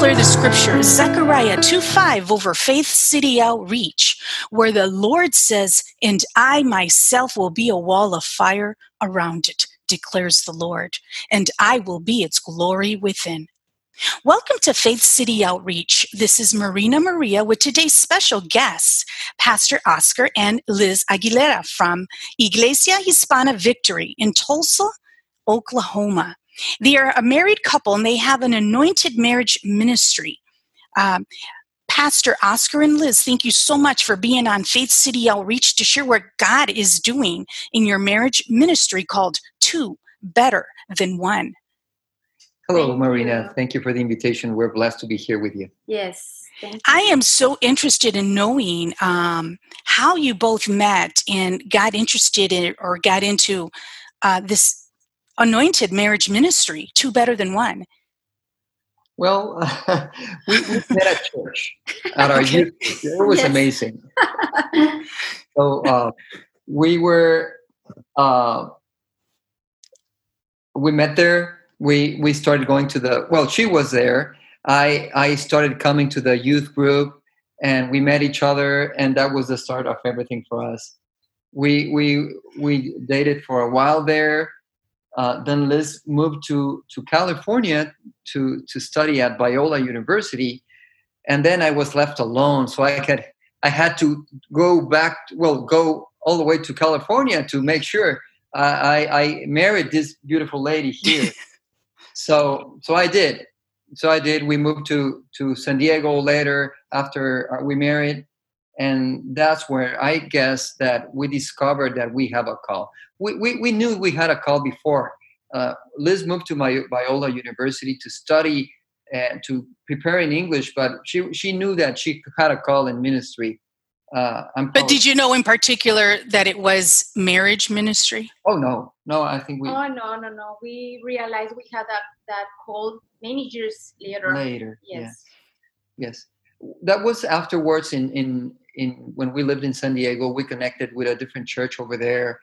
declare the scripture, Zechariah 2 5 over Faith City Outreach, where the Lord says, And I myself will be a wall of fire around it, declares the Lord, and I will be its glory within. Welcome to Faith City Outreach. This is Marina Maria with today's special guests, Pastor Oscar and Liz Aguilera from Iglesia Hispana Victory in Tulsa, Oklahoma. They are a married couple and they have an anointed marriage ministry. Um, Pastor Oscar and Liz, thank you so much for being on Faith City Outreach to share what God is doing in your marriage ministry called Two Better Than One. Hello, thank Marina. You. Thank you for the invitation. We're blessed to be here with you. Yes. I am so interested in knowing um, how you both met and got interested in or got into uh, this anointed marriage ministry, two better than one? Well, uh, we, we, met at church at our youth. It was yes. amazing. so uh, we were, uh, we met there. We we started going to the. Well, she was there. I I started coming to the youth group, and we met each other, and that was the start of everything for us. We we we dated for a while there uh, then Liz moved to, to California to, to study at Biola University. And then I was left alone. So I had, I had to go back, well, go all the way to California to make sure uh, I, I married this beautiful lady here. so, so I did. So I did. We moved to, to San Diego later after uh, we married and that's where I guess that we discovered that we have a call. We, we, we knew we had a call before. Uh, Liz moved to my Biola University to study and to prepare in English, but she she knew that she had a call in ministry. Uh, but did you know in particular that it was marriage ministry? Oh no, no, I think we. Oh no, no, no. We realized we had that that call many years later. Later, yes, yeah. yes. That was afterwards in in in when we lived in San Diego, we connected with a different church over there,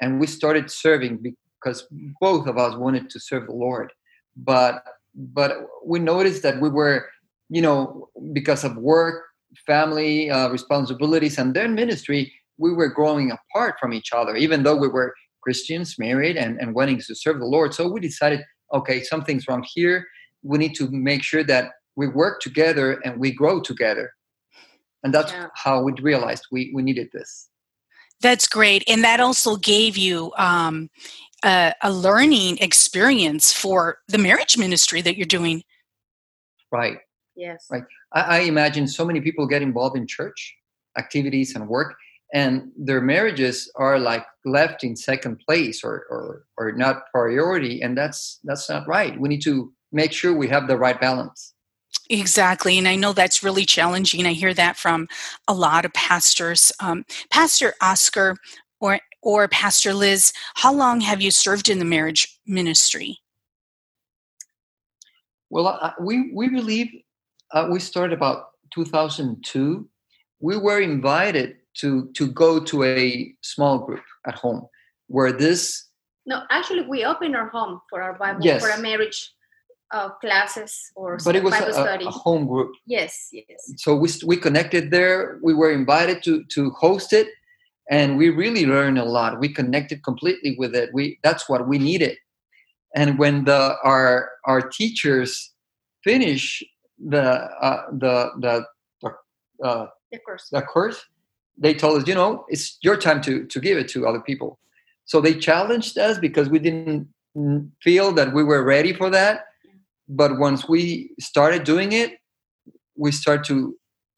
and we started serving because both of us wanted to serve the Lord. But but we noticed that we were, you know, because of work, family uh, responsibilities, and their ministry, we were growing apart from each other, even though we were Christians, married, and, and wanting to serve the Lord. So we decided, okay, something's wrong here. We need to make sure that we work together and we grow together and that's yeah. how we realized we, we needed this. That's great. And that also gave you um, a, a, learning experience for the marriage ministry that you're doing. Right. Yes. Right. I, I imagine so many people get involved in church activities and work and their marriages are like left in second place or, or or not priority and that's that's not right. We need to make sure we have the right balance Exactly. And I know that's really challenging. I hear that from a lot of pastors. Um, Pastor Oscar or, or Pastor Liz, how long have you served in the marriage ministry? Well, uh, we, we believe uh, we started about 2002. We were invited to, to go to a small group at home where this. No, actually, we opened our home for our Bible, yes. for a marriage uh, classes or but it was Bible a, study. a home group. Yes, yes. So we we connected there. We were invited to to host it, and we really learned a lot. We connected completely with it. We that's what we needed. And when the our our teachers finish the uh, the the uh, the course the course, they told us, you know, it's your time to to give it to other people. So they challenged us because we didn't feel that we were ready for that but once we started doing it we start to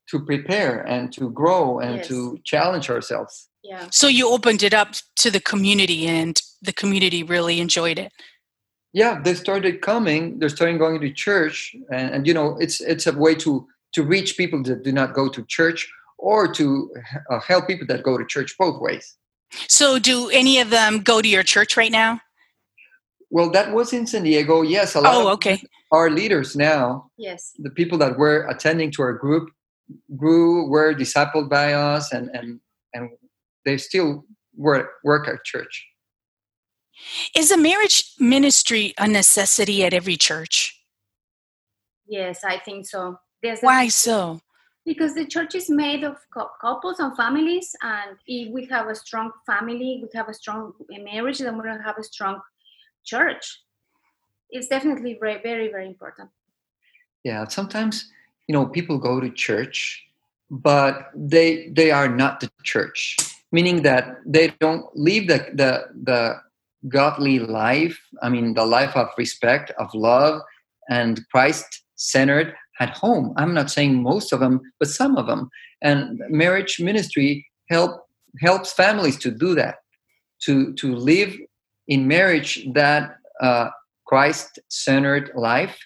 to prepare and to grow and yes. to challenge ourselves yeah so you opened it up to the community and the community really enjoyed it yeah, they started coming. They're starting going to church, and, and you know, it's it's a way to to reach people that do not go to church or to uh, help people that go to church both ways. So, do any of them go to your church right now? Well, that was in San Diego. Yes, a lot. Oh, okay. our leaders now. Yes. The people that were attending to our group grew, were discipled by us, and and and they still work work at church. Is a marriage ministry a necessity at every church? Yes, I think so. There's Why so? Because the church is made of couples and families, and if we have a strong family, we have a strong marriage, then we're going to have a strong church. It's definitely very, very, very important. Yeah, sometimes you know people go to church, but they they are not the church, meaning that they don't live the the the godly life. I mean, the life of respect, of love, and Christ centered at home. I'm not saying most of them, but some of them. And marriage ministry help helps families to do that, to to live in marriage that uh, Christ centered life,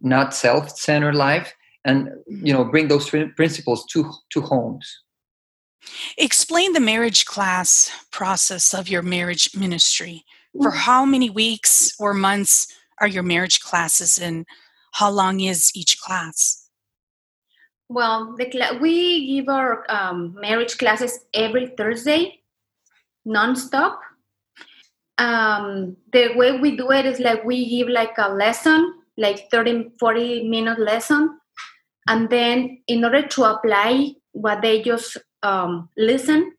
not self centered life, and you know bring those principles to to homes. Explain the marriage class process of your marriage ministry. For how many weeks or months are your marriage classes, and how long is each class? Well, the cl- we give our um, marriage classes every Thursday, nonstop. Um, the way we do it is like we give like a lesson, like 30, 40 minute lesson. And then in order to apply what they just um, listen,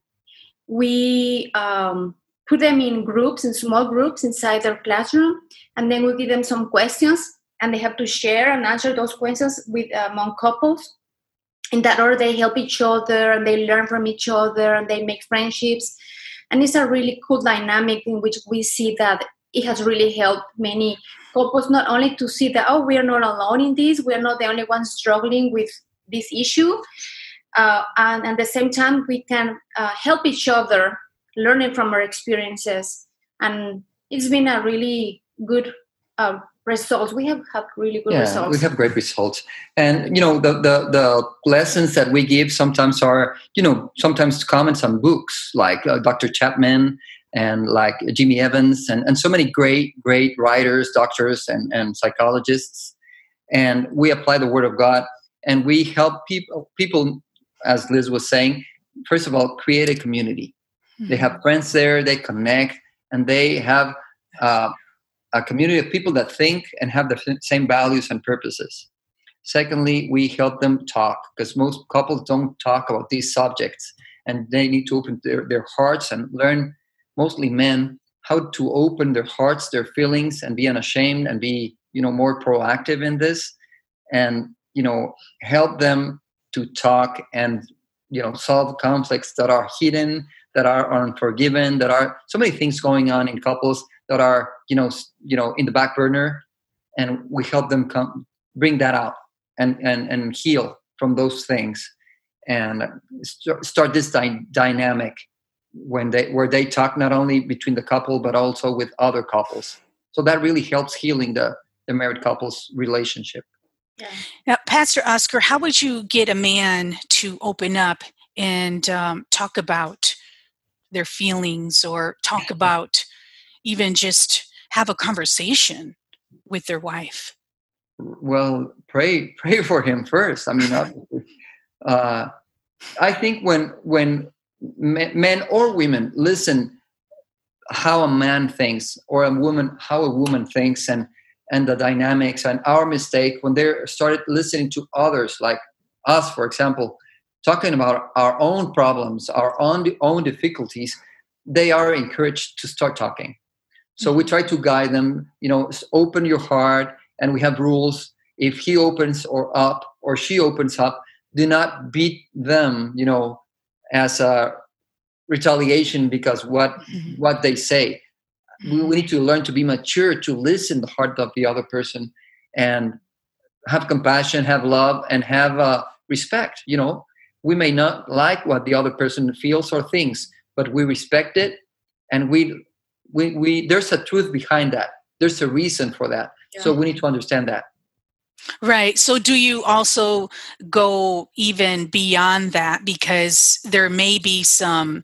we um, put them in groups, in small groups inside their classroom. And then we give them some questions and they have to share and answer those questions with among couples in that order they help each other and they learn from each other and they make friendships and it's a really cool dynamic in which we see that it has really helped many couples not only to see that oh we are not alone in this we are not the only ones struggling with this issue uh, and at the same time we can uh, help each other learning from our experiences. And it's been a really good uh, results. We have had really good yeah, results. We have great results. And you know, the, the the lessons that we give sometimes are, you know, sometimes comments on books like uh, Dr. Chapman and like Jimmy Evans and, and so many great, great writers, doctors and, and psychologists. And we apply the word of God and we help people people, as Liz was saying, first of all, create a community. Mm-hmm. They have hmm. friends there, they connect, and they have uh, a community of people that think and have the same values and purposes. Secondly, we help them talk because most couples don't talk about these subjects and they need to open their, their hearts and learn, mostly men, how to open their hearts, their feelings, and be unashamed and be, you know, more proactive in this and, you know, help them to talk and, you know, solve conflicts that are hidden, that are unforgiven, that are so many things going on in couples that are you know you know in the back burner and we help them come bring that out and and and heal from those things and st- start this dy- dynamic when they where they talk not only between the couple but also with other couples so that really helps healing the the married couples relationship yeah. Now, Pastor Oscar, how would you get a man to open up and um, talk about their feelings or talk about even just have a conversation with their wife? Well, pray pray for him first. I mean, uh, I think when when men or women listen how a man thinks or a woman how a woman thinks and and the dynamics and our mistake when they started listening to others like us for example talking about our own problems our own own difficulties they are encouraged to start talking so we try to guide them, you know, open your heart, and we have rules. If he opens or up or she opens up, do not beat them, you know, as a retaliation because what mm-hmm. what they say. We, we need to learn to be mature to listen the heart of the other person and have compassion, have love, and have uh, respect. You know, we may not like what the other person feels or thinks, but we respect it, and we we, we there's a truth behind that there's a reason for that so we need to understand that Right. So, do you also go even beyond that because there may be some,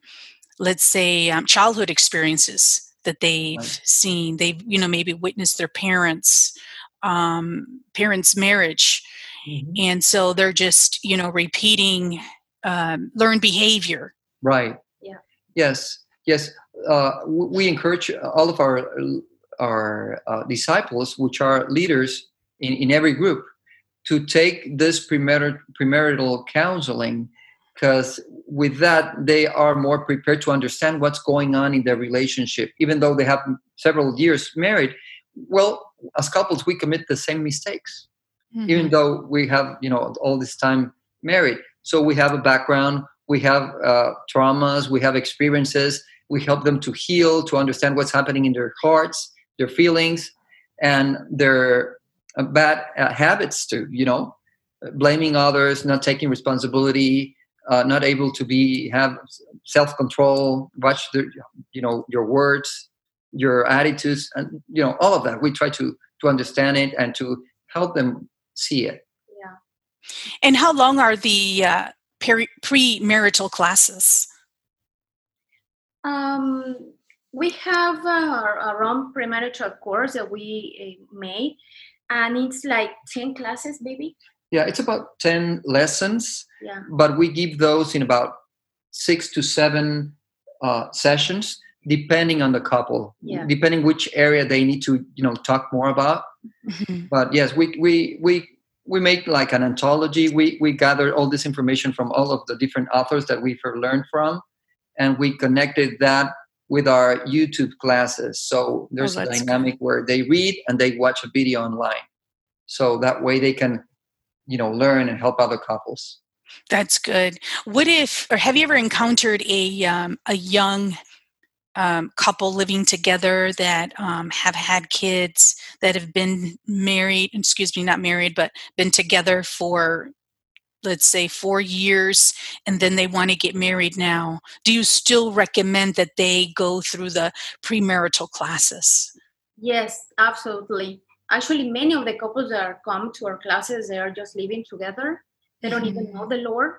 let's say, um, childhood experiences that they've right. seen? They've, you know, maybe witnessed their parents' um, parents' marriage, mm-hmm. and so they're just, you know, repeating um, learned behavior. Right. Yeah. Yes. Yes. Uh, we encourage all of our our uh, disciples, which are leaders in, in every group, to take this premarital, premarital counseling because with that they are more prepared to understand what's going on in their relationship. Even though they have several years married well as couples we commit the same mistakes. Mm-hmm. even though we have you know all this time married. So we have a background we have uh, traumas we have experiences we help them to heal to understand what's happening in their hearts their feelings and their uh, bad uh, habits too you know? Blaming others not taking responsibility uh, not able to be have self-control watch the you know your words your attitudes and you know all of that. We try to to understand it and to help them see it. Yeah. And how long are the uh, pre-marital classes um we have uh, our, own premarital course that we uh, made, and it's like 10 classes, maybe. Yeah, it's about 10 lessons. Yeah. But we give those in about six to seven uh, sessions, depending on the couple, yeah. depending which area they need to, you know, talk more about. Mm-hmm. But yes, we, we, we, we make like an anthology. We, we gather all this information from all of the different authors that we've learned from, and we connected that with our YouTube classes. So there's oh, a dynamic good. where they read and they watch a video online. So that way they can, you know, learn and help other couples. That's good. What if, or have you ever encountered a um, a young um, couple living together that um, have had kids that have been married? Excuse me, not married, but been together for let's say four years and then they want to get married now do you still recommend that they go through the premarital classes? Yes absolutely. Actually many of the couples that come to our classes they are just living together. They don't mm-hmm. even know the lord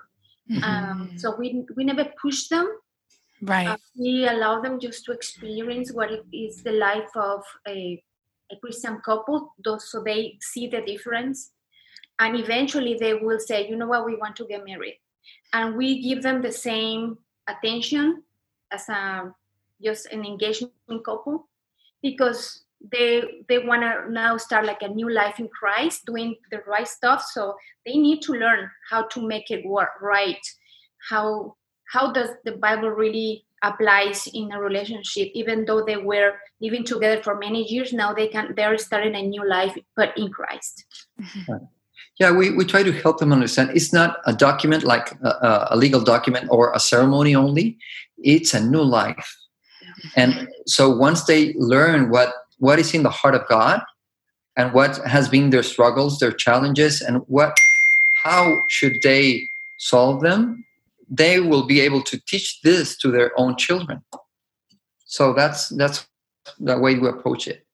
um, mm-hmm. um, so we we never push them. Right. Uh, we allow them just to experience what it is the life of a, a christian couple so they see the difference and eventually they will say you know what? We want to get married. And we give them the same attention as a just an engagement couple because they they want to now start like a new life in christ doing the right stuff. So they need to learn how to make it work right. How how does the bible really applies in a relationship? Even though they were living together for many years now they can they're starting a new life but in christ. Mm-hmm. Yeah, we, we try to help them understand it's not a document like a, a legal document or a ceremony only, it's a new life. And so once they learn what, what is in the heart of God and what has been their struggles, their challenges, and what how should they solve them, they will be able to teach this to their own children. So that's that's the way we approach it.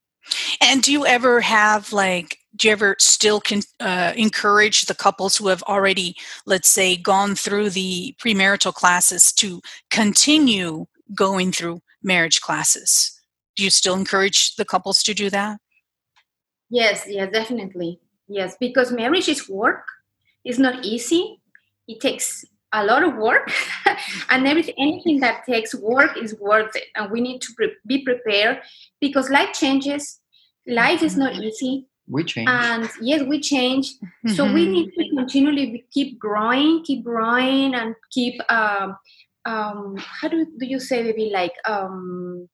And do you ever have like do you ever still can uh, encourage the couples who have already, let's say, gone through the premarital classes to continue going through marriage classes? Do you still encourage the couples to do that? Yes, yes, definitely. Yes, because marriage is work. It's not easy. It takes a lot of work, and everything, anything that takes work is worth it. And we need to pre- be prepared because life changes. Life is not mm-hmm. easy we change. And yes we change. Mm-hmm. so we need to continually keep growing keep growing and keep um, um how do, do you say maybe like um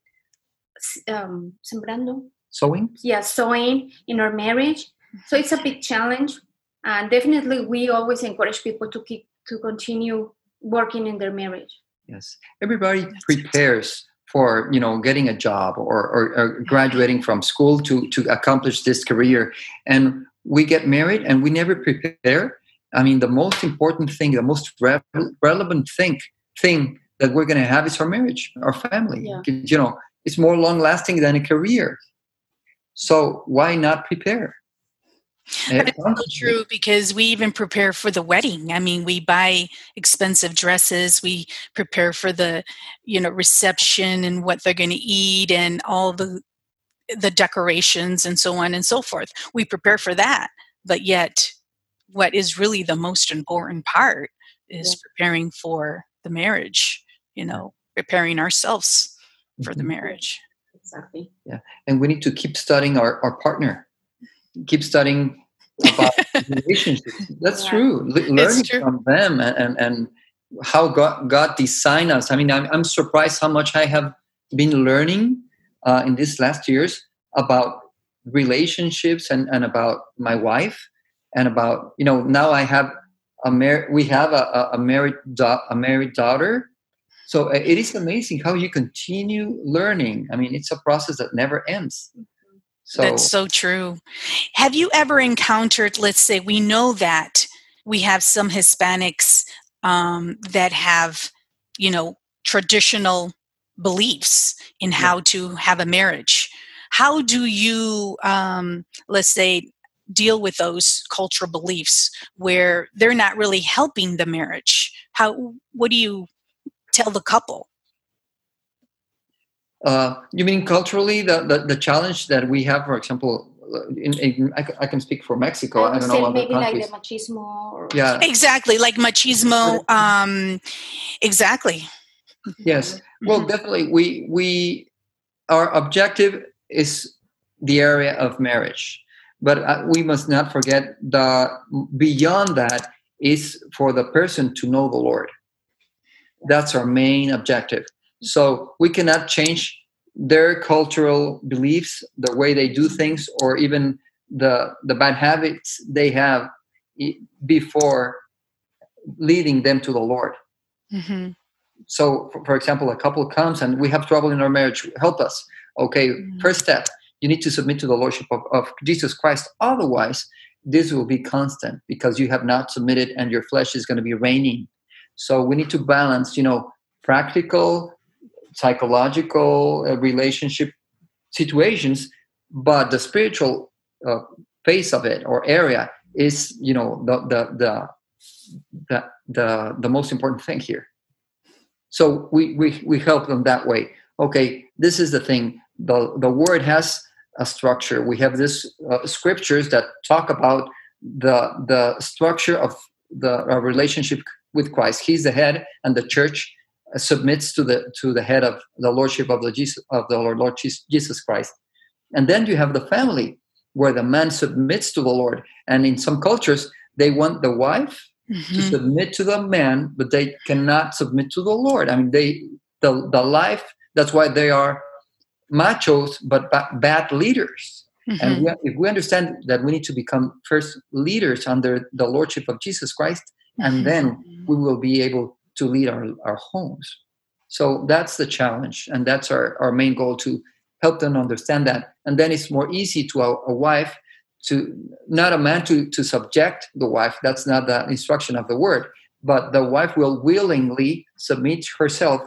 um sembrando? Sowing yeah sowing in our marriage. So it's a big challenge. And definitely we always encourage people to keep to continue working in their marriage. Yes. Everybody prepares for you know getting a job or, or, or, graduating from school to to accomplish this career and we get married and we never prepare i mean the most important thing the most re- relevant thing thing that we're going to have is our marriage our family yeah. you know it's more long lasting than a career So why not prepare? But it's so true because we even prepare for the wedding. I mean, we buy expensive dresses. We prepare for the, you know, reception and what they're going to eat and all the the decorations and so on and so forth. We prepare for that, but yet, what is really the most important part is yeah. preparing for the marriage. You know, preparing ourselves for the mm-hmm. marriage. Exactly. Yeah, and we need to keep studying our, our partner keep studying about relationships. That's yeah. true. L- learning true. from them and, and, and how God, God designed us. I mean, I'm, I'm surprised how much I have been learning uh, in these last years about relationships and, and about my wife and about, you know, now I have a mar- we have a, a, married da- a married daughter. So uh, it is amazing how you continue learning. I mean, it's a process that never ends. So That's so true. Have you ever encountered, let's say, we know that we have some Hispanics um, that have, you know, traditional beliefs in how yeah. to have a marriage. How do you, um, let's say, deal with those cultural beliefs where they're not really helping the marriage? How? What do you tell the couple? Uh, you mean culturally the, the, the challenge that we have, for example, uh, in, in I, I, can speak for Mexico. I, I don't know maybe like the machismo. Or yeah, exactly, like machismo. Um, exactly. Yes. Mm-hmm. Well, definitely, we we our objective is the area of marriage, but uh, we must not forget the beyond that is for the person to know the Lord. That's our main objective so we cannot change their cultural beliefs, the way they do things, or even the the bad habits they have before leading them to the Lord. Mm-hmm. So, for, example, a couple comes and we have trouble in our marriage. Help us. Okay, mm-hmm. first step, you need to submit to the lordship of, of Jesus Christ. Otherwise, this will be constant because you have not submitted, and your flesh is going to be reigning. So we need to balance, you know, practical psychological uh, relationship situations but the spiritual uh, face of it or area is you know the, the the the the, the most important thing here. So we, we we help them that way. Okay this is the thing. The the word has a structure. We have this uh, scriptures that talk about the the structure of the relationship with christ. He's the head and the church submits to the to the head of the lordship of the Jesus of the Lord, Lord Jesus Christ. And then you have the family where the man submits to the Lord. And in some cultures, they want the wife mm-hmm. to submit to the man, but they cannot submit to the Lord. I mean, they the the life. That's why they are machos, but ba- bad leaders. Mm-hmm. And we, if we understand that we need to become first leaders under the lordship of Jesus Christ, mm-hmm. and then we will be able to lead our, our homes. So that's the challenge, and that's our, our main goal to help them understand that. And then it's more easy to a, a wife to not a man to, to subject the wife, that's not the instruction of the word, but the wife will willingly submit herself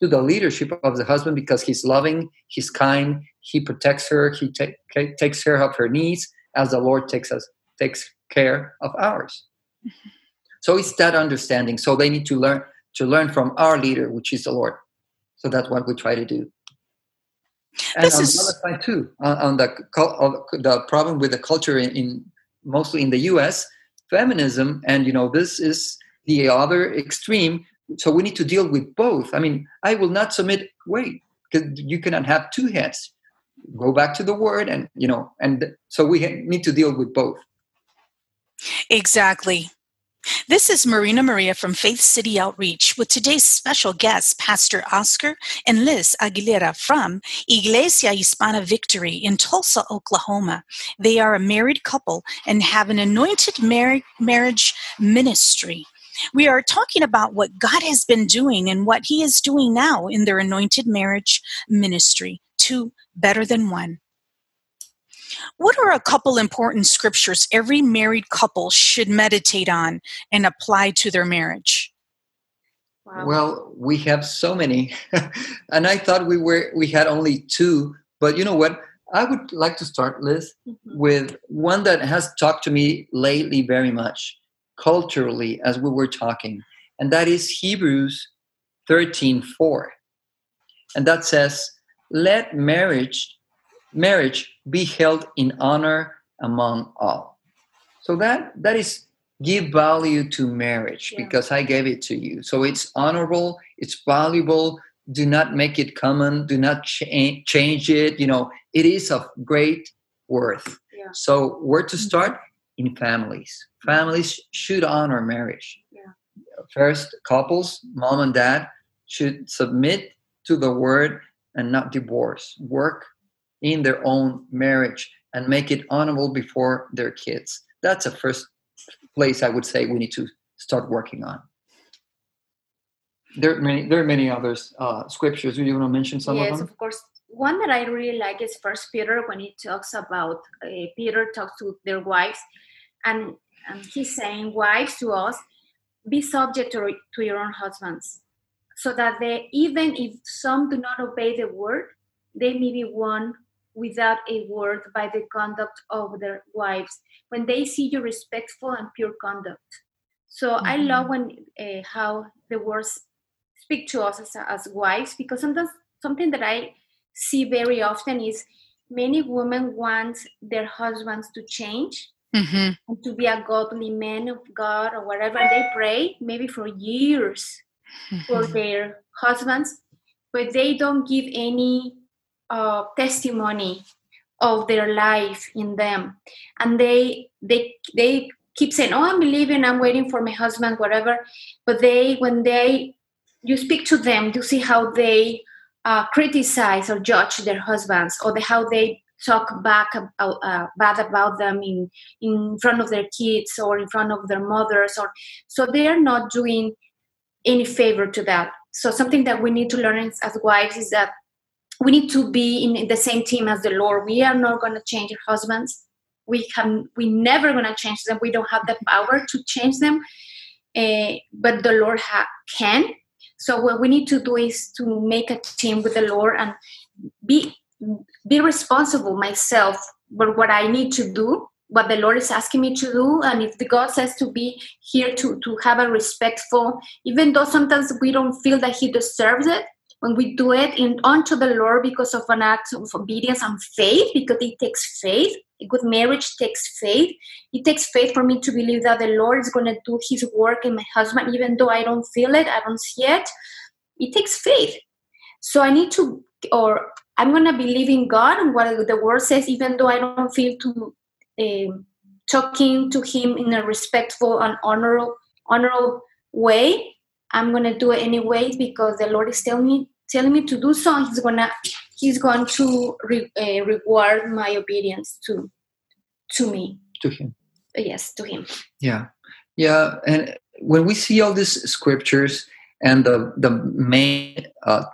to the leadership of the husband because he's loving, he's kind, he protects her, he take, takes care of her needs as the Lord takes us takes care of ours. Mm-hmm. So it's that understanding. So they need to learn to learn from our leader, which is the Lord. So that's what we try to do. And this on is... the other side too, on, on the the problem with the culture in, in mostly in the U.S., feminism, and you know this is the other extreme. So we need to deal with both. I mean, I will not submit. Wait, because you cannot have two heads. Go back to the word, and you know, and so we need to deal with both. Exactly. This is Marina Maria from Faith City Outreach with today's special guests, Pastor Oscar and Liz Aguilera from Iglesia Hispana Victory in Tulsa, Oklahoma. They are a married couple and have an anointed mar- marriage ministry. We are talking about what God has been doing and what He is doing now in their anointed marriage ministry. Two better than one. What are a couple important scriptures every married couple should meditate on and apply to their marriage? Wow. Well, we have so many, and I thought we were we had only two. But you know what? I would like to start, Liz, Mhm. with one that has talked to me lately very much culturally as we were talking, and that is Hebrews 13 4. And that says, Let marriage marriage be held in honor among all. So that that is give value to marriage Yeah. because I gave it to you. So it's honorable, it's valuable. Do not make it common. Do not cha- change it. You know, it is of great worth. Yeah. So where to mm-hmm. start? In families. Families should honor marriage. Yeah. First, couples, mom and dad, should submit to the word and not divorce. Work in their own marriage and make it honorable before their kids. That's the first place I would say we need to start working on. There are many. There are many others uh, scriptures. Do you want to mention some yes, of them? Yes, of course. One that I really like is First Peter when he talks about uh, Peter talks to their wives, and, and he's saying, "Wives to us, be subject to, to your own husbands, so that they, even if some do not obey the word, they may be won without a word by the conduct of their wives when they see your respectful and pure conduct." So I Mhm. love when uh, how the words speak to us as, as wives because sometimes something that I see very often is many women want their husbands to change hmm and to be a godly man of God or whatever. And they pray maybe for years for their husbands, but they don't give any uh, testimony of their life in them, and they they they keep saying, "Oh, I'm believing, I'm waiting for my husband, whatever." But they, when they you speak to them, you see how they uh, criticize or judge their husbands, or the, how they talk back about, uh, bad about them in in front of their kids or in front of their mothers, or so they are not doing any favor to that. So something that we need to learn as wives is that we need to be in the same team as the Lord. We are not going to change our husbands. We can. We never going to change them. We don't have the power to change them, uh, but the Lord ha- can. So what we need to do is to make a team with the Lord and be be responsible myself for what I need to do, what the Lord is asking me to do, and if the God says to be here to to have a respectful, even though sometimes we don't feel that He deserves it, when we do it in unto the Lord because of an act of obedience and faith, because it takes faith. A good marriage takes faith. It takes faith for me to believe that the Lord is going to do His work in my husband, even though I don't feel it, I don't see it. It takes faith. So I need to, or I'm going to believe in God and what the word says, even though I don't feel to um, talking to Him in a respectful and honorable, honorable way. I'm going to do it anyways because the Lord is telling me telling me to do so. He's gonna He's going to re, uh, reward my obedience to to me. To him. Yes, to Him. Yeah, yeah. And when we see all these scriptures and the the main uh,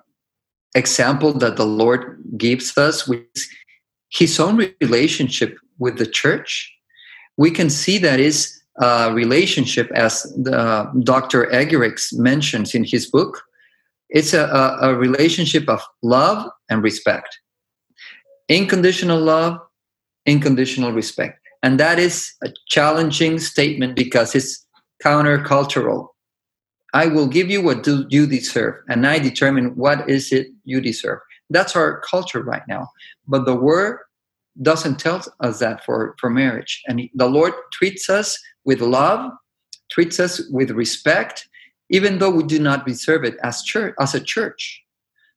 example that the Lord gives us with His own relationship with the church, we can see that is a relationship, as the uh, Dr. Eggerichs mentions in his book. It's a, a, a relationship of love and respect, unconditional love, unconditional respect. And that is a challenging statement because it's countercultural. I will give you what do you deserve, and I determine what is it you deserve. That's our culture right now. But the word doesn't tell us that for, for marriage. And the Lord treats us with love, treats us with respect, even though we do not deserve it as church as a church.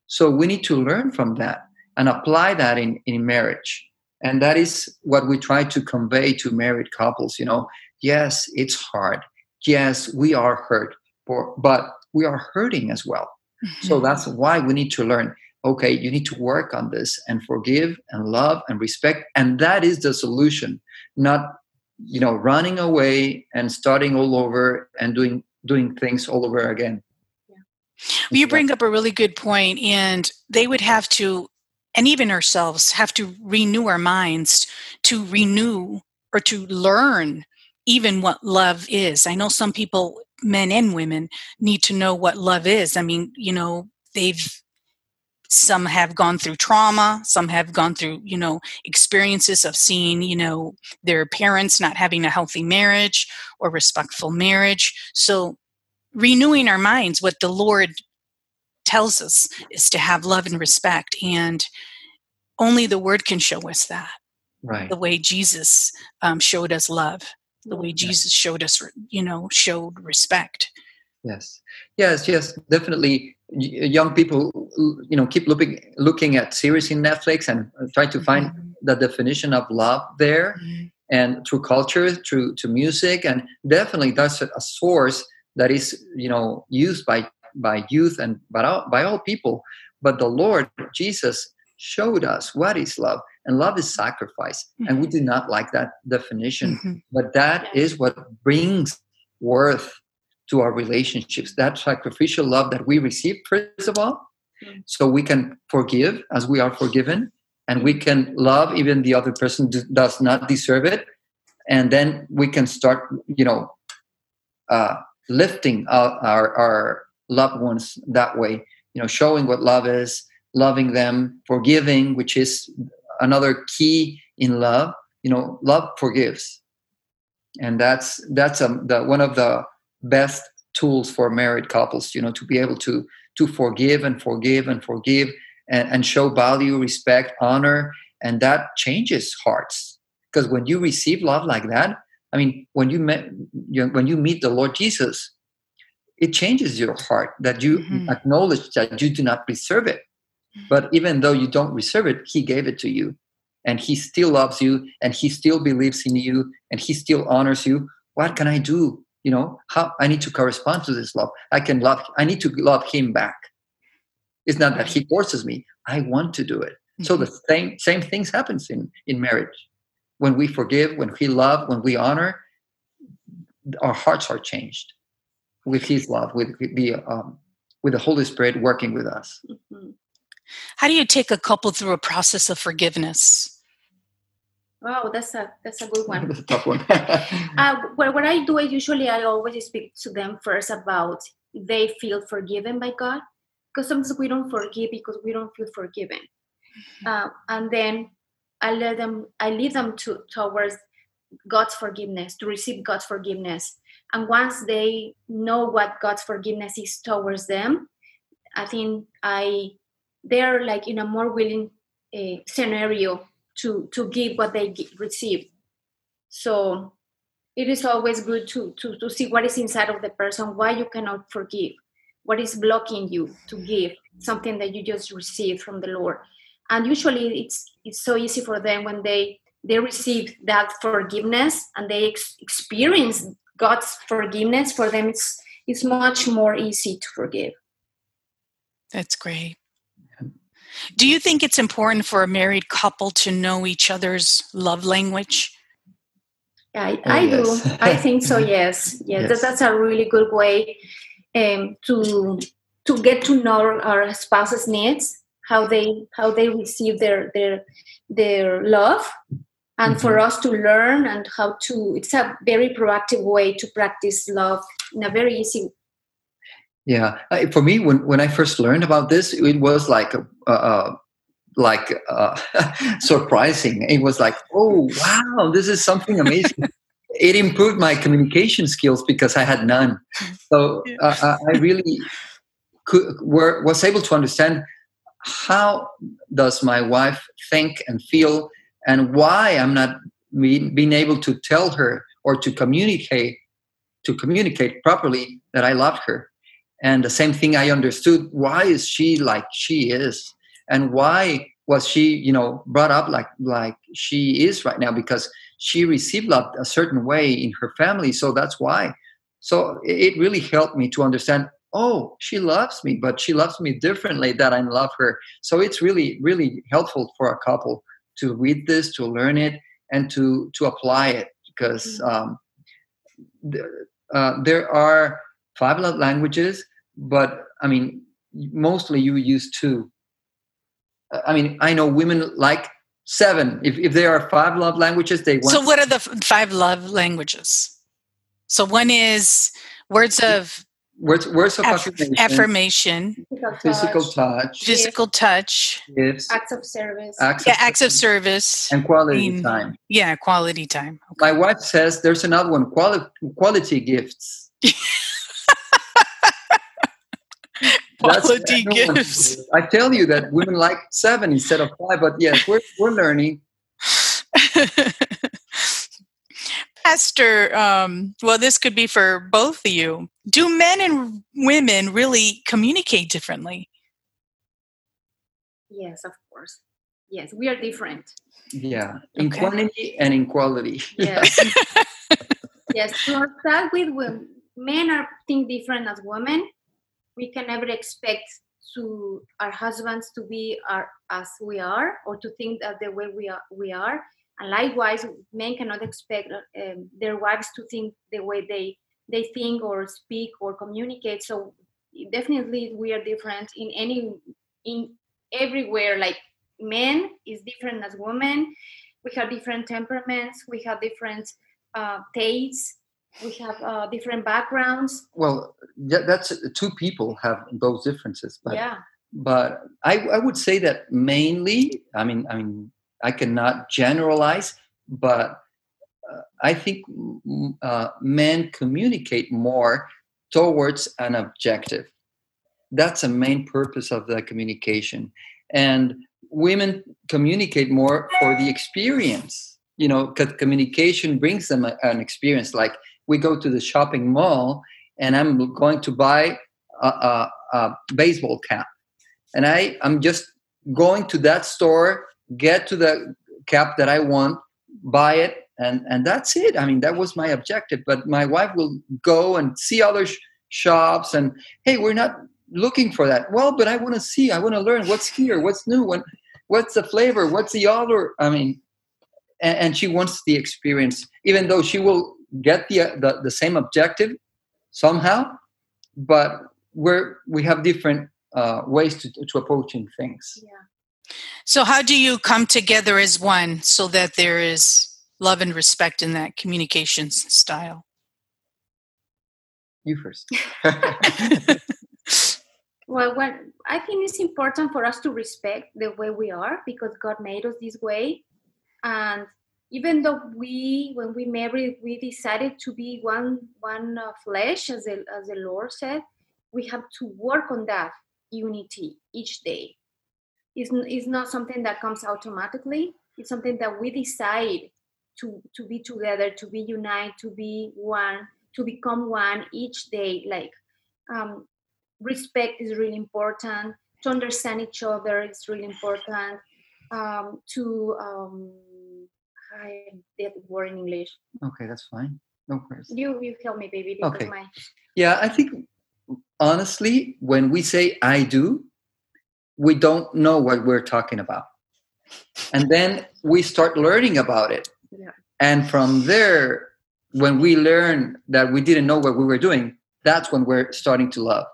So we need to learn from that and apply that in, in marriage. And that is what we try to convey to married couples. You know, yes, it's hard. Yes, we are hurt, but we are hurting as well. So mm-hmm. that's why we need to learn okay, you need to work on this and forgive and love and respect. And that is the solution, not you know running away and starting all over and doing doing things all over again Well, you bring up a really good point, and they would have to, and even ourselves, have to renew our minds to renew or to learn even what love is. I know some people, men and women, need to know what love is. I mean, you know, they've some have gone through trauma. Some have gone through you know experiences of seeing you know their parents not having a healthy marriage or respectful marriage. So renewing our minds what the lord tells us is to have love and respect and only the word can show us that. Right. The way jesus um, showed us love. The way jesus showed us you know showed respect. Yes. Yes yes definitely young people you know keep looking looking at series in netflix and try to find mm-hmm. the definition of love there mm-hmm. and through culture through to music and definitely that's a, source that is you know used by by youth and by all, by all people but the lord jesus showed us what is love and love is sacrifice mm-hmm. and we mm-hmm. do not like that definition mm-hmm. but that is what brings worth to our relationships that sacrificial love that we receive first of all mm. so we can forgive as we are forgiven and we can love even the other person does not deserve it and then we can start you know uh, lifting our, our, our loved ones that way you know showing what love is loving them forgiving which is another key in love you know love forgives and that's that's um, the, one of the best tools for married couples you know to be able to to forgive and forgive and forgive and, and show value respect honor. And that changes hearts. Because when you receive love like that i mean when you met you, when you meet the lord jesus it changes your heart that you mm-hmm. acknowledge that you do not deserve it. Mm-hmm. but even though you don't deserve it he gave it to you. And he still loves you and he still believes in you and he still honors you. What can i do you know how i need to correspond to this love i can love i need to love him back it's not that he forces me i want to do it mm-hmm. so the mm-hmm. same same things happens in in marriage when we forgive when we love when we honor our hearts are changed with his love with the um, with the holy spirit working with us mm-hmm. how do you take a couple through a process of forgiveness Wow, that's a that's a good one. that's a tough one. uh, what, what I do is usually I always speak to them first about they feel forgiven by God, because sometimes we don't forgive because we don't feel forgiven, mm-hmm. uh, and then I let them I lead them to towards God's forgiveness to receive God's forgiveness, and once they know what God's forgiveness is towards them, I think I they're like in a more willing uh, scenario to to give what they receive. So it is always good to, to to see what is inside of the person why you cannot forgive what is blocking you to give something that you just received from the lord. And usually it's it's so easy for them when they they receive that forgiveness and they ex- experience god's forgiveness for them it's it's much more easy to forgive. That's great do you think it's important for a married couple to know each other's love language? I, oh, I yes. do. I think so. Yes, yes. yes. That, that's a really good way um, to to get to know our spouse's needs, how they how they receive their their their love, and mm-hmm. for us to learn and how to. It's a very proactive way to practice love in a very easy yeah, for me, when when I first learned about this, it was like uh, like uh, surprising. It was like, oh wow, this is something amazing. it improved my communication skills because I had none. So uh, uh, I really could, were, was able to understand how does my wife think and feel, and why I'm not being able to tell her or to communicate to communicate properly that I loved her and the same thing i understood why is she like she is and why was she you know brought up like like she is right now because she received love a certain way in her family so that's why so it really helped me to understand oh she loves me but she loves me differently that i love her so it's really really helpful for a couple to read this to learn it and to to apply it because mm-hmm. um, uh, there are five love languages, but I mean, mostly you use two. I mean, I know women like seven. If, if there are five love languages, they want. So, what are the five love languages? So, one is words of words words of Aff- affirmation, affirmation, physical touch, touch, physical touch, gifts, acts of service. acts yeah, of acts of service, service, and quality mean- time. yeah, quality time. My wife says there's another one, quality quality gifts. That's Quality another one. gifts. I tell you that women like seven instead of five, but yes, we're we're learning. Pastor, um, well, this could be for both of you. Do men and women really communicate differently? Yes, of course. Yes, we are different. Yeah, in Okay. quantity and in quality. Yes. yes. To start with, when men are think different as women, we can never expect to our husbands to be our, as we are or to think that the way we are. We are. And likewise, men cannot expect um, their wives to think the way they they think or speak or communicate. So definitely, we are different in any in everywhere. Like men is different as women. We have different temperaments. We have different uh, tastes. We have uh, different backgrounds. Well, that's two people have those differences, but yeah. but I, I would say that mainly i mean i mean i cannot generalize but uh, i think uh, men communicate more towards an objective that's a main purpose of the communication and women communicate more for the experience you know because communication brings them a, an experience like we go to the shopping mall and i'm going to buy a, a, a baseball cap and I I'm just going to that store, get to the cap that I want, buy it, and and that's it. I mean, that was my objective. But my wife will go and see other sh- shops, and hey, we're not looking for that. Well, but I want to see. I want to learn what's here, what's new, what, what's the flavor, what's the other. I mean, and, and she wants the experience, even though she will get the the, the same objective somehow, but we're we have different uh, ways to, to approaching things. Yeah. So, how do you come together as one so that there is love and respect in that communications style? You first. Well, when I think it's important for us to respect the way we are because God made us this way, and even though we, when we married, we decided to be one one uh, flesh, as the, as the Lord said, we have to work on that unity each day. It's, it's not something that comes automatically. It's something that we decide to to be together, to be united, to be one, to become one each day. Like um, respect is really important. To understand each other is really important. Um, to um, I that word in English. okay, that's fine. No worries. You you help me, baby. Because Okay. my Yeah, I think honestly, when we say I do, we don't know what we're talking about. And then we start learning about it. Yeah. And from there, when we learn that we didn't know what we were doing, that's when we're starting to love.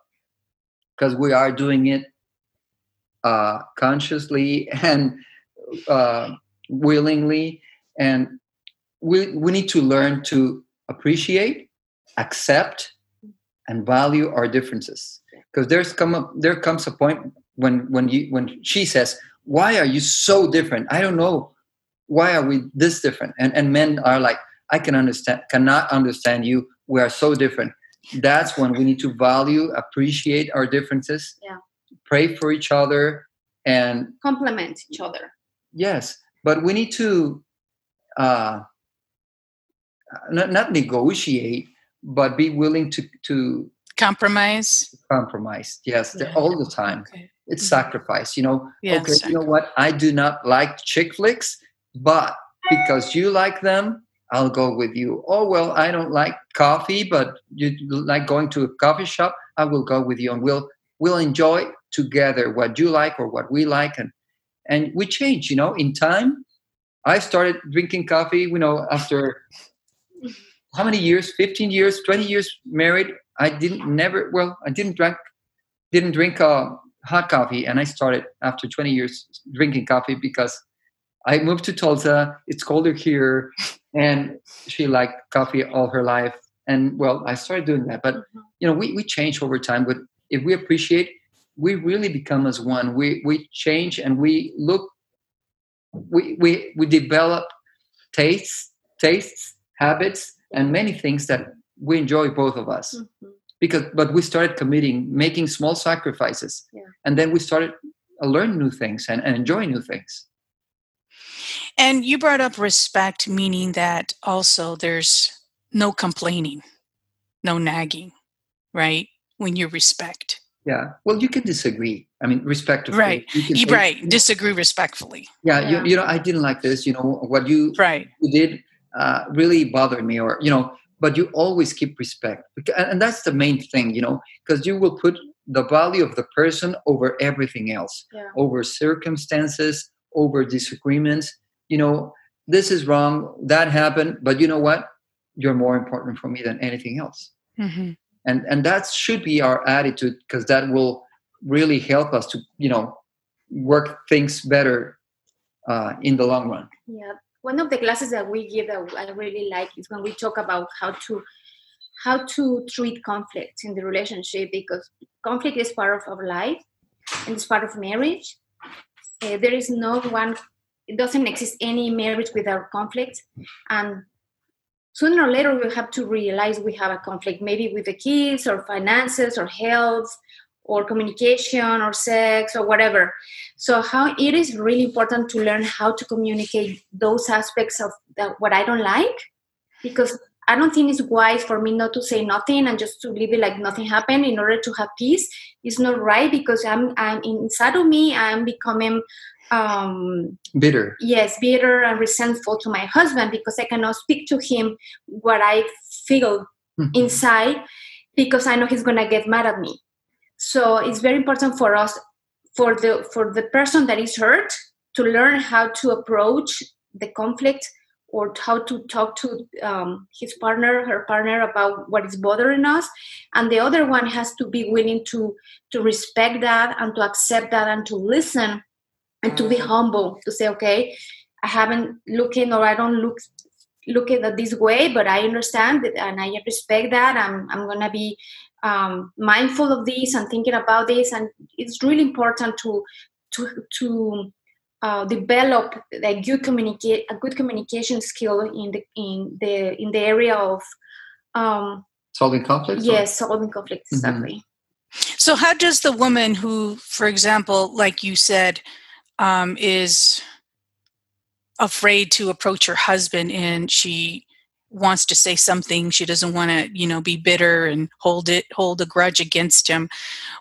Because we are doing it uh, consciously and uh, willingly. And we, we need to learn to appreciate, accept, and value our differences. Because there's come up there comes a point when when you when she says why are you so different? I don't know why are we this different. And and men are like i can understand cannot understand you. We are so different. That's when we need to value appreciate our differences Yeah. pray for each other and complement each other. yes but we need to uh not, not negotiate but be willing to to Compromise? compromise yes Yeah. all the time Okay. it's Mhm. sacrifice you know Yeah, okay you know what i do not like chick flicks but because you like them i'll go with you oh well i don't like coffee but you like going to a coffee shop i will go with you and we'll we'll enjoy together what you like or what we like and and we change you know in time i started drinking coffee you know after how many years? 15 years 20 years married. I didn't never well i didn't drink didn't drink uh, hot coffee and i started after 20 years drinking coffee because i moved to tulsa. It's colder here and she liked coffee all her life. And well i started doing that. But Mhm. you know we, we change over time but if we appreciate we really become as one. We we change and we look we we, we develop tastes tastes habits and many things that we enjoy both of us Mhm. because but we started committing making small sacrifices Yeah. and then we started uh, learn new things and, and enjoy new things And you brought up respect, meaning that also there's no complaining, no nagging, right? When you respect. Yeah well you can disagree i mean respectfully Right. you can say, right. Disagree respectfully. yeah, Yeah. You, you know i didn't like this you know what you Right. you did uh, really bothered me or you know but you always keep respect and and that's the main thing you know because you will put the value of the person over everything else Yeah. over circumstances over disagreements you know this is wrong that happened but you know what you're more important for me than anything else hmm and and that should be our attitude because that will really help us to you know work things better uh, in the long run Yeah, one of the classes that we give that I really like is when we talk about how to how to treat conflict in the relationship because conflict is part of our life and it's part of marriage. Uh, there is no one. It doesn't exist any marriage without conflict, and sooner or later we have to realize we have a conflict, maybe with the kids or finances or health or communication or sex or whatever. So how it is really important to learn how to communicate those aspects of that what I don't like because I don't think it's wise for me not to say nothing and just to leave it like nothing happened in order to have peace. It's not right because I'm I'm inside of me I'm becoming um bitter yes bitter and resentful to my husband because I cannot speak to him what I feel Mhm. inside because I know he's gonna get mad at me. So it's very important for us, for the for the person that is hurt, to learn how to approach the conflict or how to talk to um, his partner, her partner about what is bothering us, and the other one has to be willing to to respect that and to accept that and to listen and to be humble to say, okay, I haven't looking or I don't look look at it this way, but I understand it and I respect that. I'm I'm gonna be um, mindful of this and thinking about this, and it's really important to to to uh, develop a good communicate a good communication skill in the in the in the area of um, solving conflicts or- yes solving conflicts Mhm. exactly. So, how does the woman who, for example, like you said, um, is afraid to approach her husband and she wants to say something, she doesn't want to, you know, be bitter and hold it, hold a grudge against him.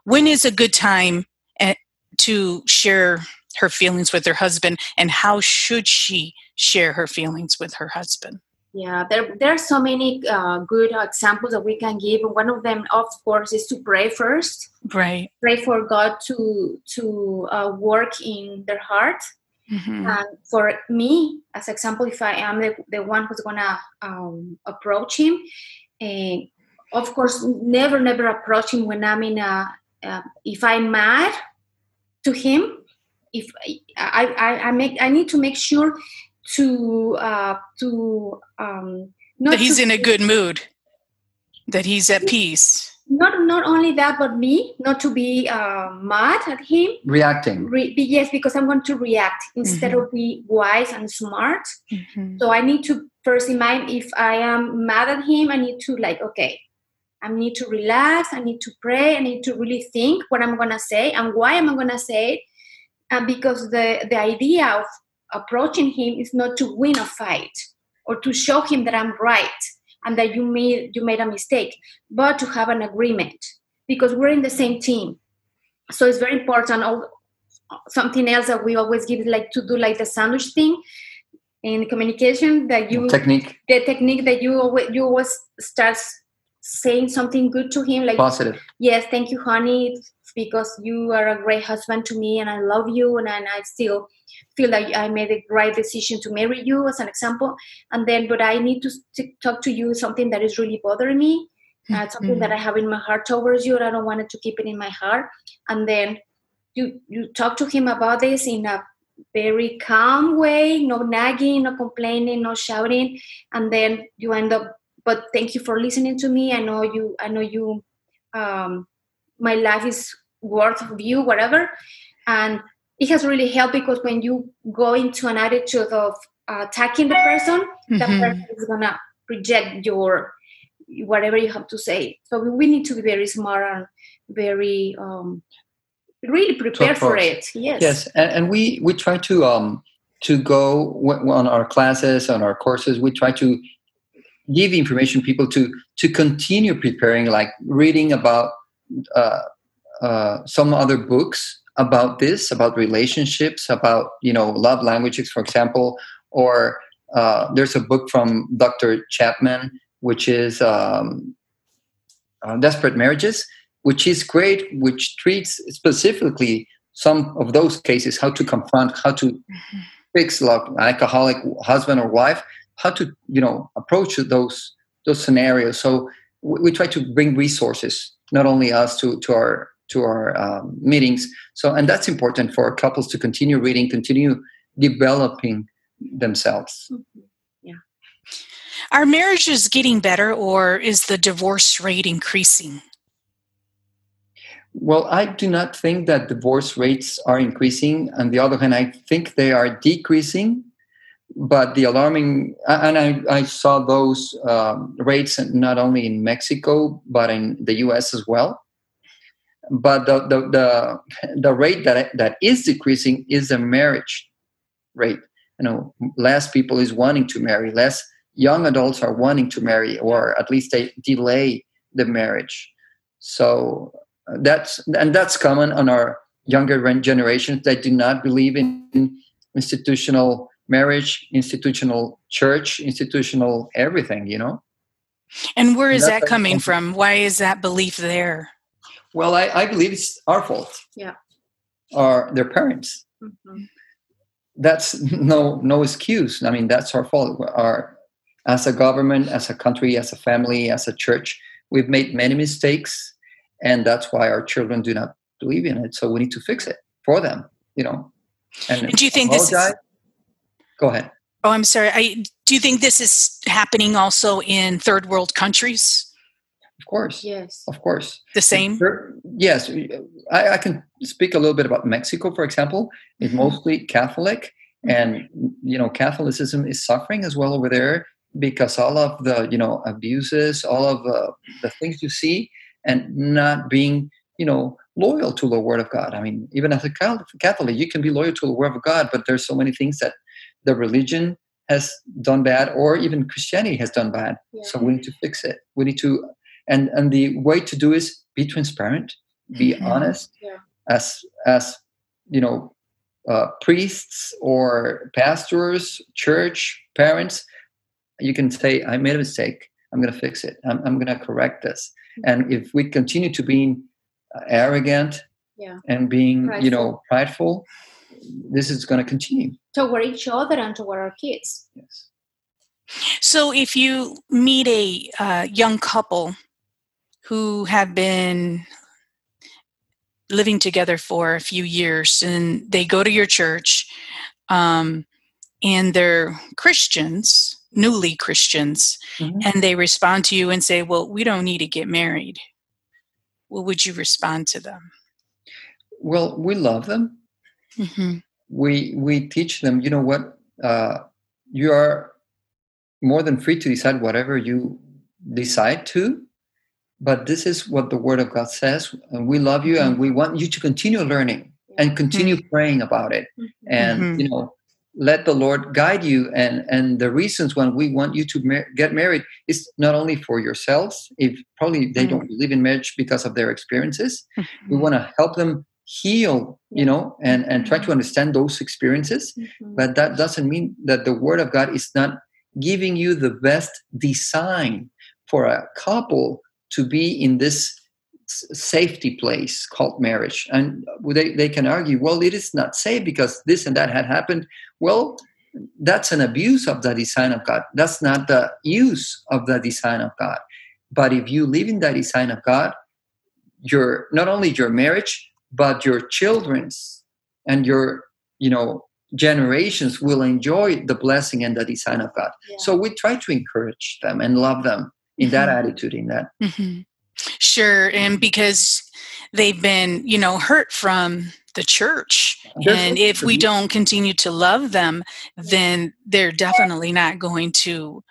When is a good time eh, to share her feelings with her husband, and how should she share her feelings with her husband? Yeah, there, there are so many uh, good examples that we can give. One of them, of course, is to pray first. Right. Pray for God to to uh, work in their heart. Mhm. And for me, as example, if I am the, the one who's gonna um, approach him, and of course, never, never approach him when I'm in a. Uh, if I'm mad to him, if I, I, I make, I need to make sure to uh, to um, not That he's to- in a good mood, that he's at peace. Not not only that, but me not to be uh, mad at him. reacting Re- yes, because I'm going to react instead Mhm. of be wise and smart. Mhm. So I need to first in mind if I am mad at him, I need to like, okay, I need to relax, I need to pray, I need to really think what I'm gonna say and why am I gonna say it. And because the, the idea of approaching him is not to win a fight or to show him that I'm right and that you made you made a mistake, but to have an agreement because we're in the same team. So it's very important. Al- Something else that we always give like to do like the sandwich thing in communication that you technique the technique that you always you always start saying something good to him like positive yes thank you honey because you are a great husband to me and i love you and, and i still feel like i made the right decision to marry you as an example and then but i need to t- talk to you something that is really bothering me uh, something that i have in my heart towards you and i don't want it to keep it in my heart and then you you talk to him about this in a very calm way no nagging no complaining no shouting and then you end up but thank you for listening to me. I know you. I know you. Um, my life is worth of you, whatever, and it has really helped because when you go into an attitude of uh, attacking the person, mm-hmm. that person is gonna reject your whatever you have to say. So we need to be very smart and very um, really prepared for it. Yes. Yes, and, and, we we try to um to go on our classes on our courses. We try to give information people to to continue preparing, like reading about uh, uh, some other books about this, about relationships, about you know love languages, for example, or uh, there's a book from Dr. Chapman, which is um, uh, Desperate Marriages, which is great, which treats specifically some of those cases, how to confront, how to mm-hmm. fix like alcoholic husband or wife, how to you know approach those those scenarios. So we, we try to bring resources, not only us to to our to our um, meetings. So and that's important for couples to continue reading, continue developing themselves. Mm-hmm. Yeah. Are marriages getting better, or is the divorce rate increasing? Well, I do not think that divorce rates are increasing. On the other hand, I think they are decreasing. But the alarming, and I, I saw those um, rates not only in Mexico, but in the US as well. But the, the, the, the rate that, that is decreasing is the marriage rate. You know, less people is wanting to marry, less young adults are wanting to marry, or at least they delay the marriage. So uh, that's and that's common on our younger generations that do not believe in institutional marriage, institutional church, institutional everything. You know. And where is and that coming from? Why is that belief there? Well, I, I believe it's our fault. Yeah. Or their parents. Mm-hmm. That's no no excuse. I mean, that's our fault. Our as a government, as a country, as a family, as a church, we've made many mistakes and that's why our children do not believe in it so we need to fix it for them you know and, and do you think this is go ahead oh i'm sorry i do you think this is happening also in third world countries of course yes of course the same yes I, I, can speak a little bit about mexico for example it's mm-hmm. mostly catholic and you know catholicism is suffering as well over there because all of the you know abuses all of uh, the things you see and not being, you know, loyal to the Word of God. I mean, even as a Catholic, you can be loyal to the Word of God, but there's so many things that the religion has done bad, or even Christianity has done bad. Yeah. So we need to fix it. We need to, and and the way to do is be transparent, be mm-hmm. honest, yeah. as as you know, uh, priests or pastors, church parents. You can say, "I made a mistake. I'm going to fix it. I'm, I'm going to correct this." and if we continue to being uh, arrogant yeah. and being prideful. you know prideful this is going to continue toward each other and toward our kids yes so if you meet a uh, young couple who have been living together for a few years and they go to your church um, and they're christians newly Christians mm-hmm. and they respond to you and say, Well, we don't need to get married, what would you respond to them? Well, we love them. Mm-hmm. We we teach them, you know what, uh, you are more than free to decide whatever you decide to, but this is what the Word of God says, and we love you, mm-hmm. and we want you to continue learning and continue mm-hmm. praying about it, mm-hmm. and mm-hmm. you know let the lord guide you and and the reasons when we want you to mar- get married is not only for yourselves if probably they mm-hmm. don't believe in marriage because of their experiences mm-hmm. we want to help them heal you know and and try to mm-hmm. understand those experiences mm-hmm. but that doesn't mean that the word of god is not giving you the best design for a couple to be in this safety place called marriage. And they, they can argue, well, it is not safe because this and that had happened. Well, that's an abuse of the design of God. That's not the use of the design of God. But if you live in the design of God, your not only your marriage, but your children's and your, you know, generations will enjoy the blessing and the design of God. Yeah. So we try to encourage them and love them in that Mhm. attitude, in that. hmm Sure, and because they've been, you know, hurt from the church, There's and if we the- don't continue to love them, then they're definitely not going to,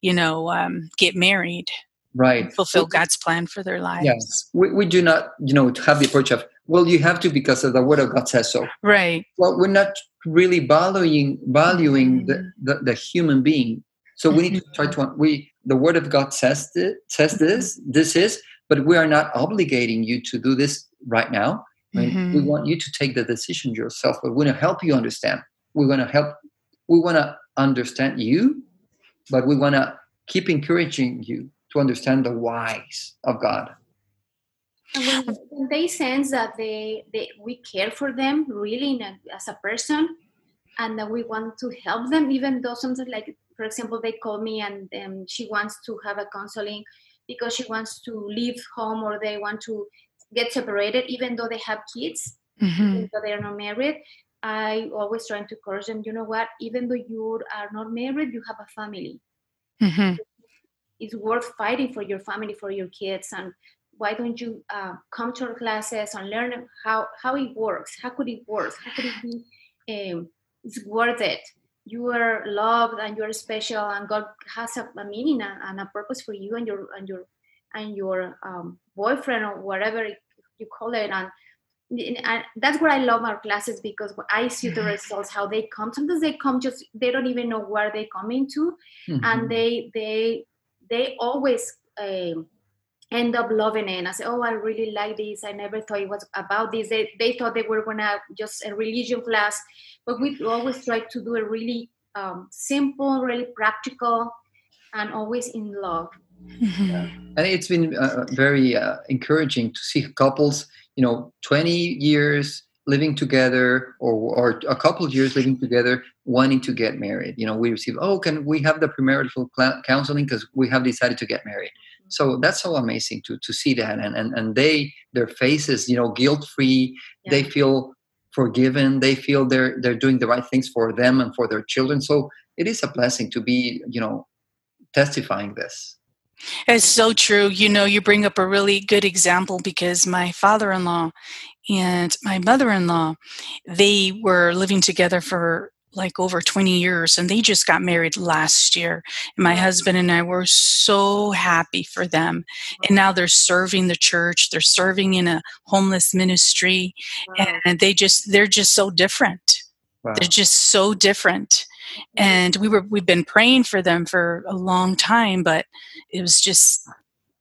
you know, um, get married, Right. fulfill God's plan for their lives. Yes. We, we do not, you know, have the approach of, well, you have to because of the word of God says so. Right. Well, we're not really valuing valuing the, Mhm. the, the human being. So we need to try to we the word of God says this, says mm-hmm. this this is, but we are not obligating you to do this right now. Right? Mm-hmm. We want you to take the decision yourself. But we want to help you understand. We want to help. We want to understand you, but we want to keep encouraging you to understand the whys of God. When, when they sense that they, they we care for them really a, as a person and that we want to help them even though sometimes like for example they call me and um, she wants to have a counseling because she wants to leave home or they want to get separated even though they have kids Mhm. even though they are not married. I always try to encourage them you know what? Even though you are not married you have a family. Mhm. it's worth fighting for your family for your kids and why don't you uh, come to our classes and learn how how it works? How could it work? How could it be um, it's worth it you are loved and you are special and god has a, a meaning and, and a purpose for you and your and your and your um, boyfriend or whatever you call it and and that's what I love our classes because I see the results, how they come. Sometimes they come just they don't even know where they're coming to, Mhm. and they they they always um end up loving it and I say, oh, I really like this. I never thought it was about this. They, they thought they were gonna just a religion class, but we always try to do a really um, simple, really practical, and always in love. Mhm. and it's been uh, very uh, encouraging to see couples you know 20 years living together or, or a couple of years living together wanting to get married you know we receive oh can we have the premarital cl- counseling because we have decided to get married so that's so amazing to to see that. And and, and they their faces you know guilt free they feel forgiven they feel they're they're doing the right things for them and for their children. So it is a blessing to be you know testifying this. It's so true. You know, you bring up a really good example because my father in law and my mother in law, they were living together for like over 20 years and they just got married last year. And my husband and I were so happy for them. And now they're serving the church, they're serving in a homeless ministry, Wow. and they just, they're just so different. wow. They're just so different and we were we've been praying for them for a long time but it was just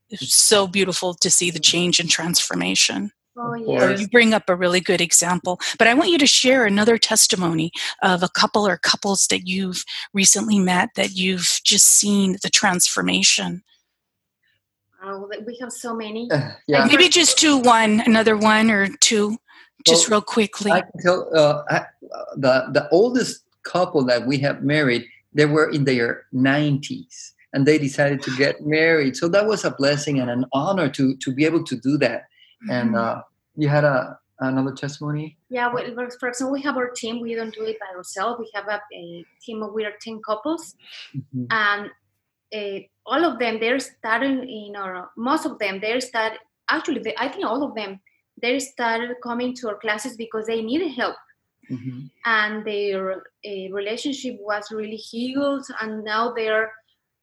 it was so beautiful to see the mm. change and transformation Oh, Of yes. you bring up a really good example but i want you to share another testimony of a couple or couples that you've recently met that you've just seen the transformation Oh, we have so many. Uh, yeah maybe just two one another one or two just Well, real quickly I can tell uh, I, uh, the the oldest couple that we have married. They were in their nineties, and they decided to get married. So that was a blessing and an honor to to be able to do that. And Mhm. uh, you had a another testimony. Yeah, well, for- example, we have our team. We don't do it by ourselves. We have a, a team of we are ten couples, Mhm. and uh, all of them they're starting in our most of them they're start actually they, I think all of them they started coming to our classes because they needed help Mhm. and their uh, relationship was really healed and now they're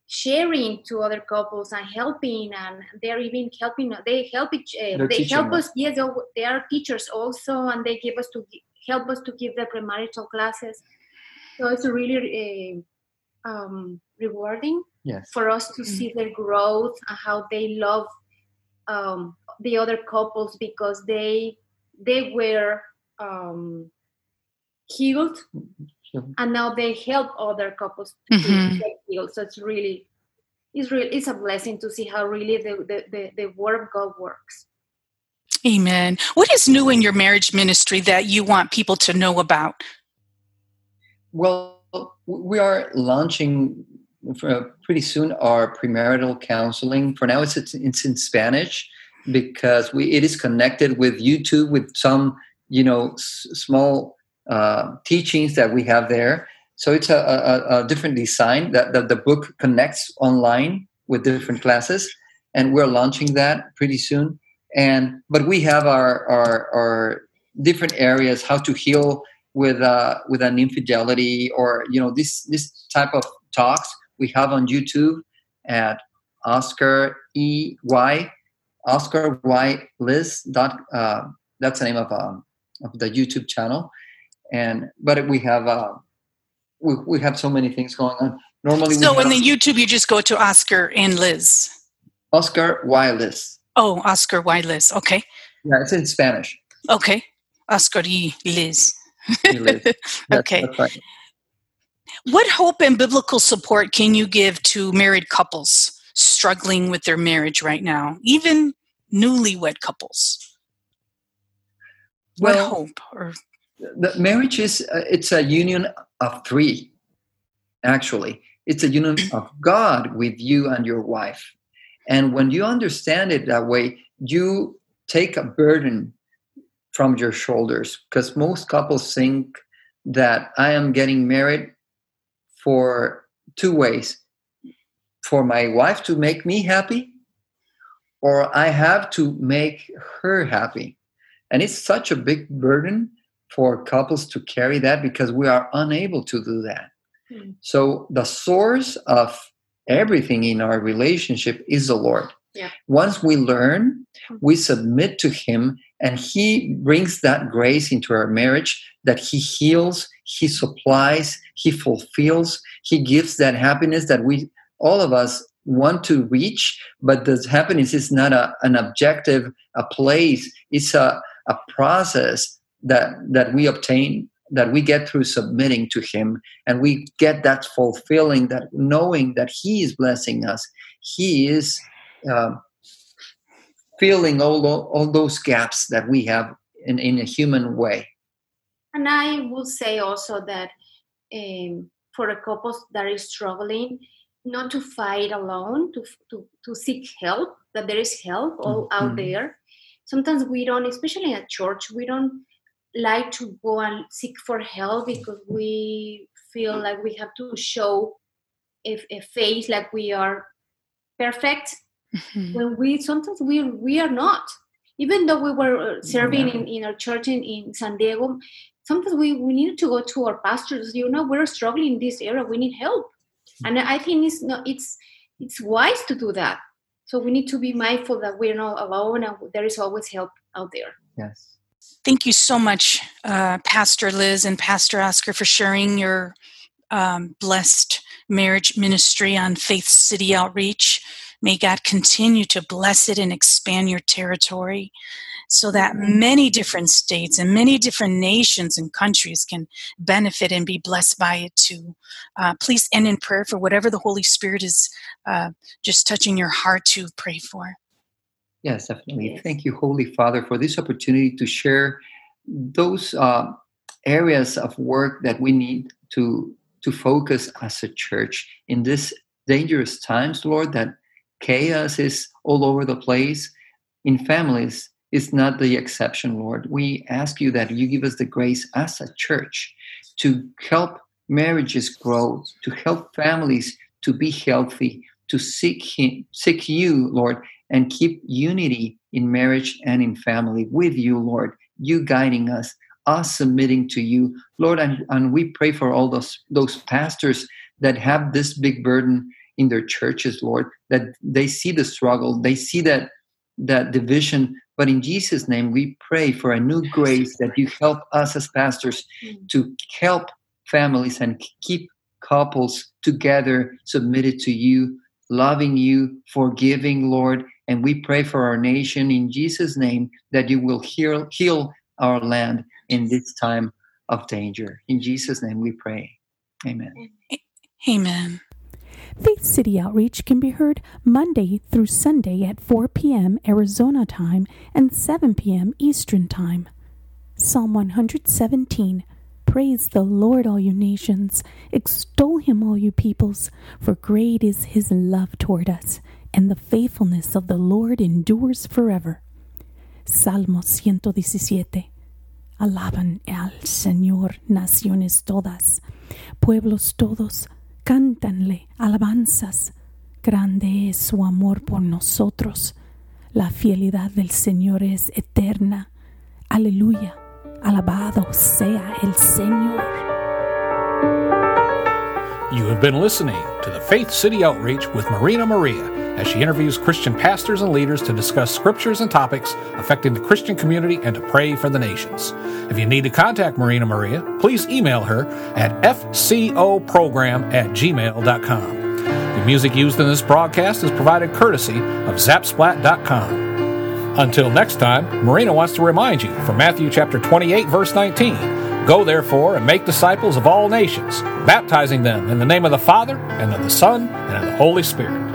sharing to other couples and helping and they're even helping they help each uh, they help us. yes they, they are teachers also and they give us to help us to give the premarital classes so it's really uh, um, rewarding Yes. for us to see their growth and how they love um, the other couples because they they were um, healed Sure. and now they help other couples Mhm. to get healed. So it's really it's really it's a blessing to see how really the, the, the, the word of God works. amen what is new in your marriage ministry that you want people to know about Well, we are launching for pretty soon our premarital counseling. For now, it's it's, it's in Spanish because we it is connected with YouTube with some you know s- small uh, teachings that we have there. So it's a, a, a different design that, that the book connects online with different classes, and we're launching that pretty soon. And but we have our our, our different areas how to heal with uh, with an infidelity or you know this this type of talks we have on YouTube at Oscar E Y Oscar Y Liz dot uh, that's the name of um, of the YouTube channel and but we have uh, we, we have so many things going on normally So in the YouTube, you just go to Oscar and Liz. Oscar Y Liz Oh, Oscar Y Liz. Okay. yeah it's in Spanish Okay. Oscar y Liz. Y Liz. That's- Okay. that's right. What hope and biblical support can you give to married couples struggling with their marriage right now, even newlywed couples? What hope or the marriage is uh, it's a union of three actually. It's a union of god with you and your wife. And when you understand it that way you take a burden from your shoulders because most couples think that i am getting married for two ways. For my wife to make me happy or i have to make her happy. And it's such a big burden for couples to carry that because we are unable to do that. Hmm. So the source of everything in our relationship is the Lord. Yeah. Once we learn, we submit to Him, and He brings that grace into our marriage that He heals, He supplies, He fulfills, He gives that happiness that we, all of us, want to reach. But this happiness is not a, an objective, a place, it's a, a process that that we obtain that we get through submitting to him and we get that fulfilling that knowing that he is blessing us he is um, filling all, all those gaps that we have in, in a human way And I will say also that um, for a couple that is struggling, not to fight alone, to, to, to seek help, that there is help all out Mhm. there. Sometimes we don't, especially at church, we don't like to go and seek for help because we feel like we have to show a, a face like we are perfect Mhm. when we sometimes we we are not. Even though we were uh, serving in, in our church in, in san diego sometimes we, we need to go to our pastors you know we're struggling in this area we need help. And i think it's not it's it's wise to do that. So we need to be mindful that we're not alone and there is always help out there. Yes Thank you so much, uh, Pastor Liz and Pastor Oscar, for sharing your um, blessed marriage ministry on Faith City Outreach. May God continue to bless it and expand your territory so that many different states and many different nations and countries can benefit and be blessed by it too. Uh, please end in prayer for whatever the Holy Spirit is uh, just touching your heart to pray for. Yes, definitely. Yes. Thank you, Holy Father, for this opportunity to share those uh, areas of work that we need to to focus as a church in this dangerous times, Lord. That chaos is all over the place in families is not the exception, Lord. We ask you that you give us the grace as a church to help marriages grow, to help families to be healthy, to seek him, seek you, Lord, and keep unity in marriage and in family with you, Lord. You guiding us, us submitting to you, Lord, and, and we pray for all those those pastors that have this big burden in their churches, Lord, that they see the struggle, they see that that division. But in Jesus' name, we pray for a new grace that you help us as pastors mm. to help families and keep couples together, submitted to you, loving you, forgiving, Lord. And we pray for our nation in Jesus' name that you will heal, heal our land in this time of danger. In Jesus' name we pray. Amen. Amen. Faith City Outreach can be heard Monday through Sunday at 4 p.m. Arizona time and 7 p.m. Eastern time. Psalm 117 Praise the Lord, all you nations. Extol him, all you peoples, for great is his love toward us, and the faithfulness of the Lord endures forever. Salmo 117 Alaban al Señor naciones todas, pueblos todos, cántanle alabanzas. Grande es su amor por nosotros. La fidelidad del Señor es eterna. Aleluya. Alabado sea el Señor. You have been listening to the Faith City Outreach with Marina Maria as she interviews Christian pastors and leaders to discuss scriptures and topics affecting the Christian community and to pray for the nations. If you need to contact Marina Maria, please email her at fcoprogram at gmail.com. The music used in this broadcast is provided courtesy of zapsplat.com. Until next time, Marina wants to remind you from Matthew chapter 28 verse 19 Go therefore and make disciples of all nations, baptizing them in the name of the Father, and of the Son, and of the Holy Spirit.